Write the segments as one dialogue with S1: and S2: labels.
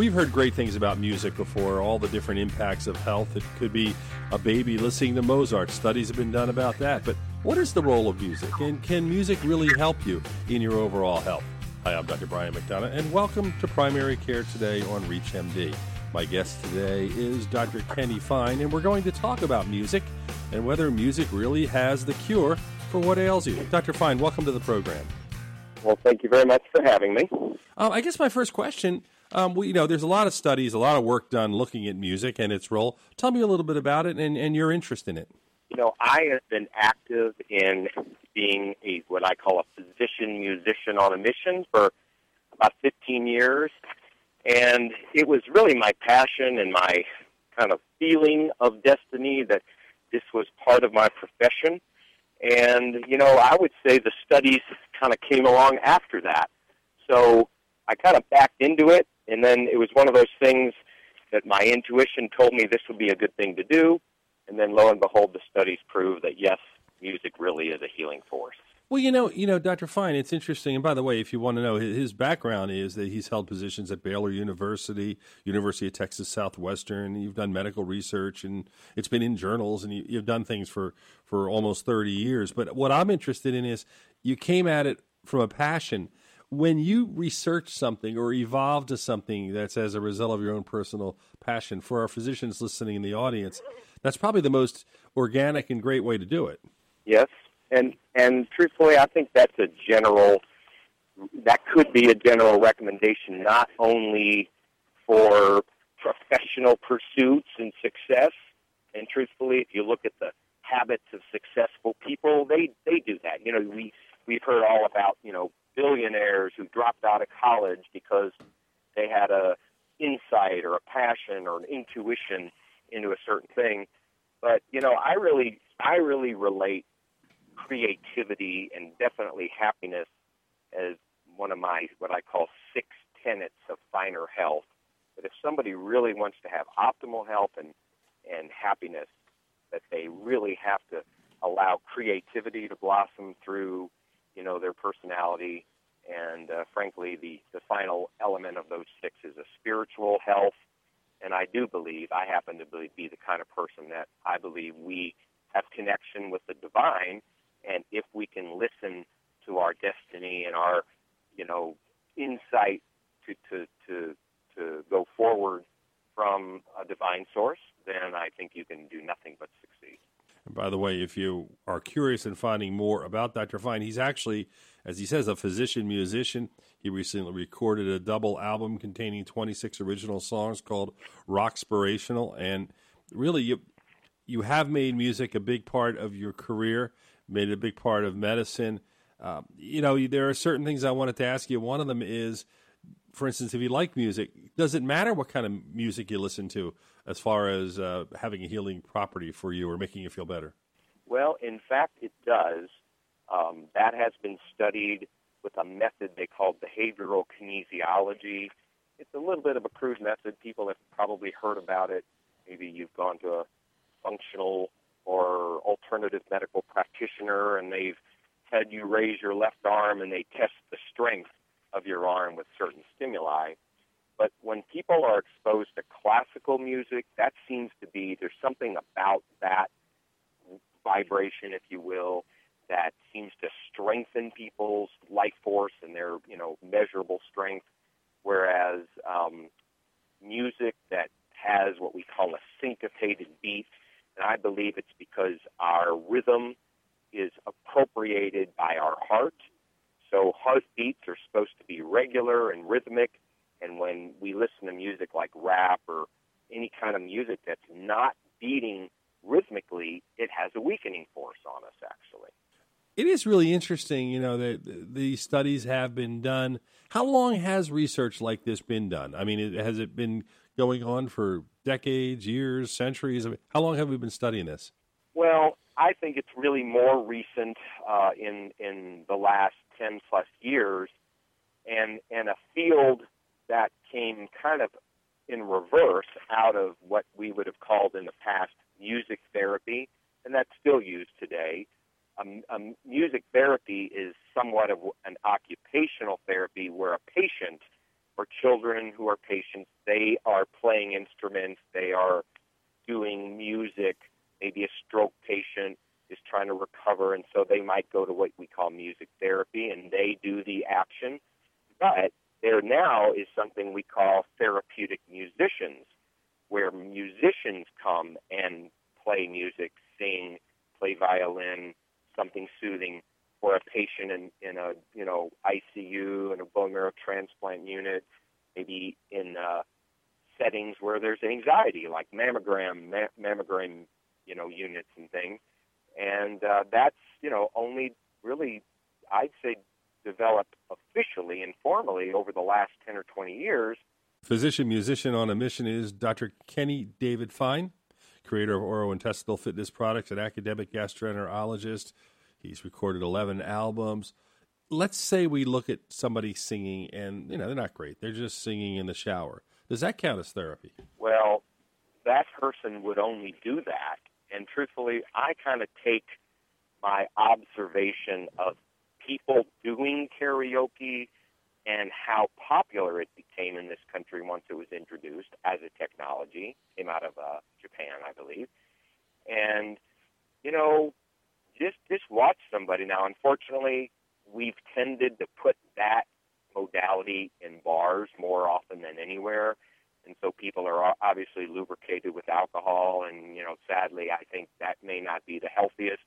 S1: We've heard great things about music before, all the different impacts of health. It could be a baby listening to Mozart. Studies have been done about that. But what is the role of music? And can music really help you in your overall health? Hi, I'm Dr. Brian McDonough, and welcome to Primary Care Today on ReachMD. My guest today is Dr. Kenny Fine, and we're going to talk about music and whether music really has the cure for what ails you. Dr. Fine, welcome to the program.
S2: Well, thank you very much for having me.
S1: Um, I guess my first question, um, we, you know, there's a lot of studies, a lot of work done looking at music and its role. Tell me a little bit about it and, and your interest in it.
S2: You know, I have been active in being a what I call a physician musician on a mission for about 15 years, and it was really my passion and my kind of feeling of destiny that this was part of my profession. And, you know, I would say the studies kind of came along after that. So I kind of backed into it, and then it was one of those things that my intuition told me this would be a good thing to do. And then lo and behold, the studies prove that yes, music really is a healing force.
S1: Well, you know, you know, Dr. Fine, it's interesting. And by the way, if you want to know, his background is that he's held positions at Baylor University, University of Texas Southwestern. You've done medical research, and it's been in journals, and you, have done things for for almost thirty years. But what I'm interested in is you came at it from a passion. When you research something or evolve to something that's as a result of your own personal passion, for our physicians listening in the audience, that's probably the most organic and great way to do it.
S2: Yes, and and truthfully, I think that's a general that could be a general recommendation, not only for professional pursuits and success. And truthfully, if you look at the habits of successful people, they they do that. You know, we we've heard all about you know billionaires who dropped out of college because they had a insight or a passion or an intuition into a certain thing. But you know, I really I really relate creativity and definitely happiness as one of my what I call six tenets of finer health. That if somebody really wants to have optimal health and and happiness, that they really have to allow creativity to blossom through, you know, their personality. And uh, frankly, the the final element of those six is a spiritual health. And I do believe I happen to be the kind of person that I believe we have connection with the divine and if we can listen to our destiny and our, you know, insight to, to, to, to go forward from a divine source, then I think you can do nothing but succeed.
S1: And by the way, if you are curious in finding more about Dr. Fine, he's actually, as he says, a physician musician. He recently recorded a double album containing 26 original songs called Rockspirational. And really, you, you have made music a big part of your career made it a big part of medicine. Um, you know, there are certain things I wanted to ask you. One of them is, for instance, if you like music, does it matter what kind of music you listen to as far as uh, having a healing property for you or making you feel better?
S2: Well, in fact, it does. Um, that has been studied with a method they call behavioral kinesiology. It's a little bit of a crude method. People have probably heard about it. Maybe you've gone to a functional or alternative medical practitioner and they've had you raise your left arm and they test the strength of your arm with certain stimuli. But when people are exposed to classical music, that seems to be there's something about that vibration, if you will, that seems to strengthen people's life force and their you know measurable strength. Whereas um, music that has what we call a syncopated beat and I believe it's because our rhythm is appropriated by our heart. So heartbeats are supposed to be regular and rhythmic. We listen to music like rap or any kind of music that's not beating rhythmically, it has a weakening force on us, actually.
S1: It is really interesting, you know, that these studies have been done. How long has research like this been done? I mean, has it been going on for decades, years, centuries? How long have we been studying this?
S2: Well, I think it's really more recent uh, in in the last ten plus years, and and a field that came kind of in reverse out of what we would have called in the past music therapy, and that's still used today. Um, um, music therapy is somewhat of an occupational therapy where a patient or children who are patients, they are playing instruments, they are doing music. Maybe a stroke patient is trying to recover, and so they might go to what we call music therapy, and they do the action. But now is something we call therapeutic musicians, where musicians come and play music, sing, play violin, something soothing for a patient in, in a you know ICU in a bone marrow transplant unit, maybe in uh, settings where there's anxiety, like mammogram, ma- mammogram, you know, units and things, and uh, that's you know only really I'd say developed officially and formally over the last ten or twenty years.
S1: Physician musician on a mission is Dr. Kenny David Fine, creator of orointestinal fitness products, an academic gastroenterologist. He's recorded 11 albums. Let's say we look at somebody singing and, you know, they're not great. They're just singing in the shower. Does that count as therapy?
S2: Well, that person would only do that. And truthfully, I kind of take my observation of people doing karaoke and how popular it became in this country once it was introduced as a technology. Came out of uh, Japan, I believe. And you know, just just watch somebody now. Unfortunately, we've tended to put that modality in bars more often than anywhere. And so people are obviously lubricated with alcohol, and you know, sadly, I think that may not be the healthiest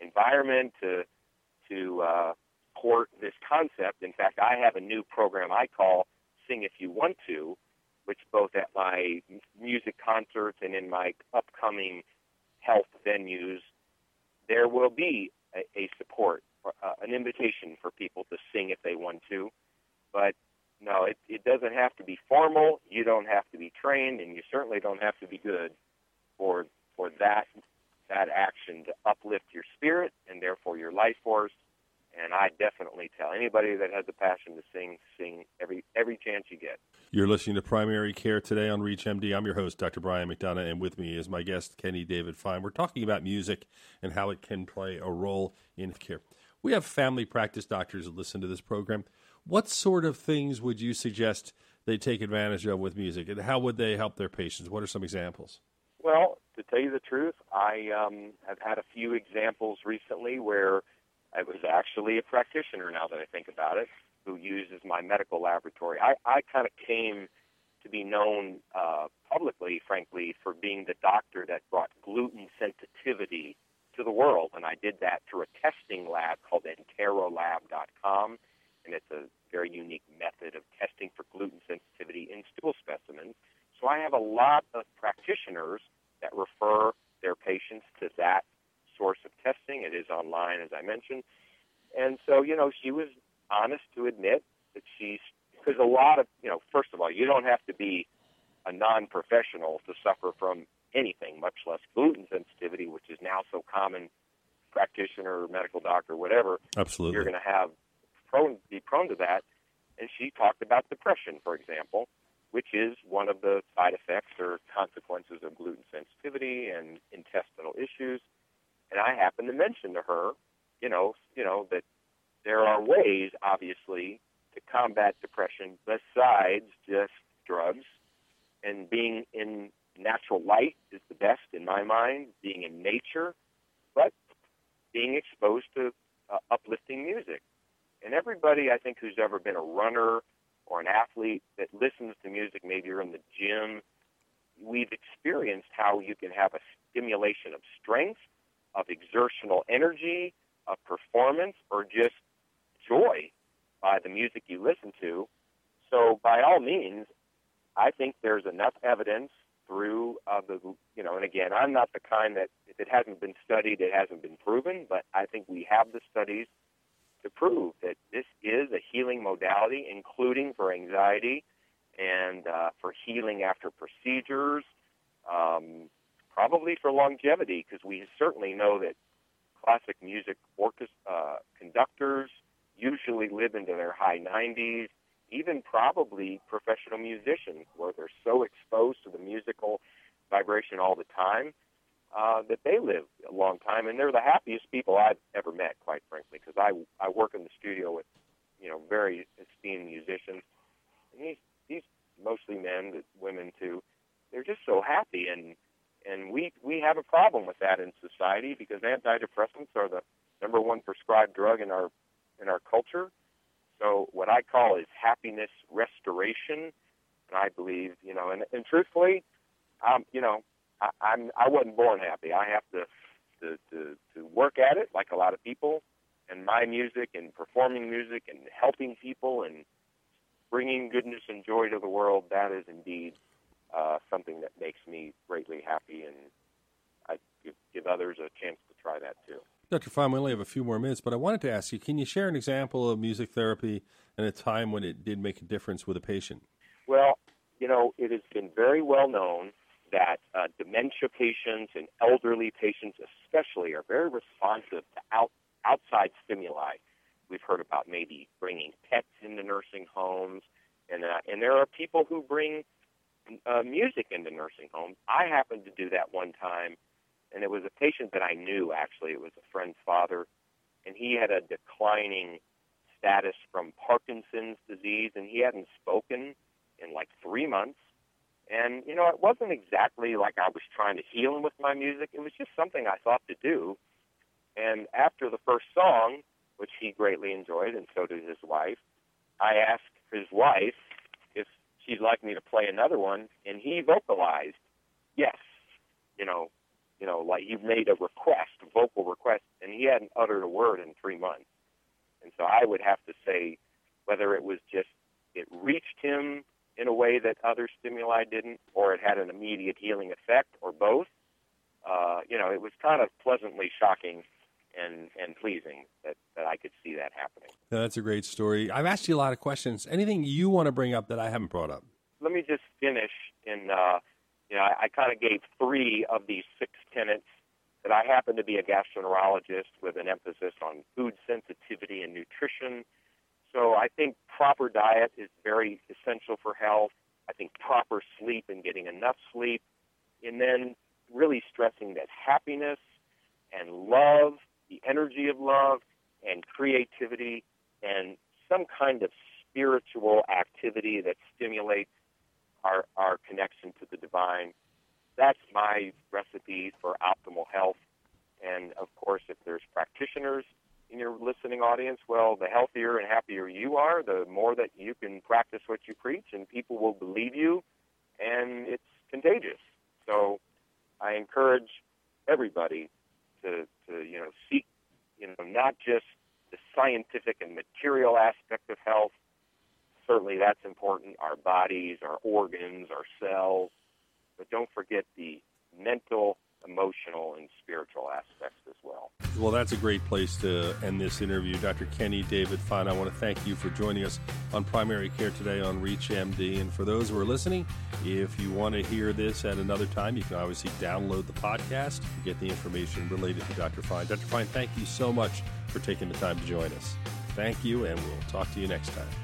S2: environment to to uh, support this concept. In fact, I have a new program I call Sing If You Want To, which both at my music concerts and in my upcoming health venues, there will be a, a support, uh, an invitation for people to sing if they want to. But no, it, it doesn't have to be formal. You don't have to be trained, and you certainly don't have to be good for for that that action to uplift your spirit and therefore your life force and I definitely tell anybody that has a passion to sing, sing every every chance you get.
S1: You're listening to Primary Care today on ReachMD. I'm your host, Dr. Brian McDonough, and with me is my guest, Kenny David Fine. We're talking about music and how it can play a role in care. We have family practice doctors that listen to this program. What sort of things would you suggest they take advantage of with music, and how would they help their patients? What are some examples?
S2: Well, to tell you the truth, I um, have had a few examples recently where I was actually a practitioner now that I think about it, who uses my medical laboratory. I, I kind of came to be known uh, publicly, frankly, for being the doctor that brought gluten sensitivity to the world. And I did that through a testing lab called enterolab.com. And it's a very unique method of testing for gluten sensitivity in stool specimens. So I have a lot of practitioners that refer their patients to that source of testing. It is online, as I mentioned. And so, you know, she was honest to admit that she's, because a lot of, you know, first of all, you don't have to be a non professional to suffer from anything, much less gluten sensitivity, which is now so common, practitioner, medical doctor, whatever.
S1: Absolutely.
S2: You're going to have prone, be prone to that. And she talked about depression, for example, which is one of the side effects or consequences of gluten sensitivity and intestinal issues. And I happened to mention to her, you know, you know that there are ways, obviously, to combat depression besides just drugs. And being in natural light is the best in my mind. Being in nature, but being exposed to uh, uplifting music. And everybody, I think, who's ever been a runner or an athlete that listens to music, maybe you're in the gym, we've experienced how you can have a stimulation of strength of exertional energy, of performance, or just joy by the music you listen to. So, by all means, I think there's enough evidence through uh, the, you know, and again, I'm not the kind that if it hasn't been studied, it hasn't been proven, but I think we have the studies to prove that this is a healing modality, including for anxiety and uh, for healing after procedures, um, probably for longevity, because we certainly know that classic music orchestra uh, conductors usually live into their high 90s, even probably professional musicians, where they're so exposed to the musical vibration all the time uh, that they live a long time, and they're the happiest people I've ever met, quite frankly, because I I work in the studio with you know very esteemed musicians, and these these mostly men, women too, they're just so happy and and we we have a problem with that in society because antidepressants are the number one prescribed drug in our in our culture. So what I call is happiness restoration, and I believe you know, and, and truthfully, um, you know, I, I'm I wasn't born happy. I have to, to to to work at it like a lot of people, and my music and performing music and helping people and bringing goodness and joy to the world. That is indeed uh, something that makes me greatly happy, and I give, give others a chance to try that too.
S1: Dr. Fine, we only have a few more minutes, but I wanted to ask you can you share an example of music therapy and a time when it did make a difference with a patient?
S2: Well, you know, it has been very well known that uh, dementia patients and elderly patients, especially, are very responsive to out, outside stimuli. We've heard about maybe bringing pets into nursing homes, and uh, and there are people who bring uh, music into nursing homes. I happened to do that one time, and it was a patient that I knew actually. It was a friend's father, and he had a declining status from Parkinson's disease, and he hadn't spoken in like three months. And, you know, it wasn't exactly like I was trying to heal him with my music. It was just something I thought to do. And after the first song, which he greatly enjoyed, and so did his wife, I asked his wife if she'd like me to play another one, and he vocalized, yes, you know, you know, like he made a request, a vocal request, and he hadn't uttered a word in three months. And so I would have to say whether it was just it reached him in a way that other stimuli didn't, or it had an immediate healing effect, or both. Uh, you know, it was kind of pleasantly shocking and and pleasing that, that I could see that happening.
S1: that's a great story. I've asked you a lot of questions. Anything you want to bring up that I haven't brought up?
S2: Let me just finish in uh, you know, I, I kind of gave three of these six tenets that I happen to be a gastroenterologist with an emphasis on food sensitivity and nutrition. So I think proper diet is very essential for health. I think proper sleep and getting enough sleep. And then really stressing that happiness and love the energy of love and creativity and some kind of spiritual activity that stimulates our, our connection to the divine. That's my recipe for optimal health. And of course, if there's practitioners in your listening audience, well, the healthier and happier you are, the more that you can practice what you preach, and people will believe you, and it's contagious. So I encourage everybody to, to you know seek you know not just the scientific and material aspect of health. Certainly, that's important. Our bodies, our organs, our cells, but don't forget the mental, emotional, and spiritual aspects as well.
S1: Well, that's a great place to end this interview. Dr. Kenny David Fine, I want to thank you for joining us on Primary Care today on ReachMD. And for those who are listening, if you want to hear this at another time, you can obviously download the podcast, get the information related to Dr. Fine. Dr. Fine, thank you so much for taking the time to join us. Thank you, and we'll talk to you next time.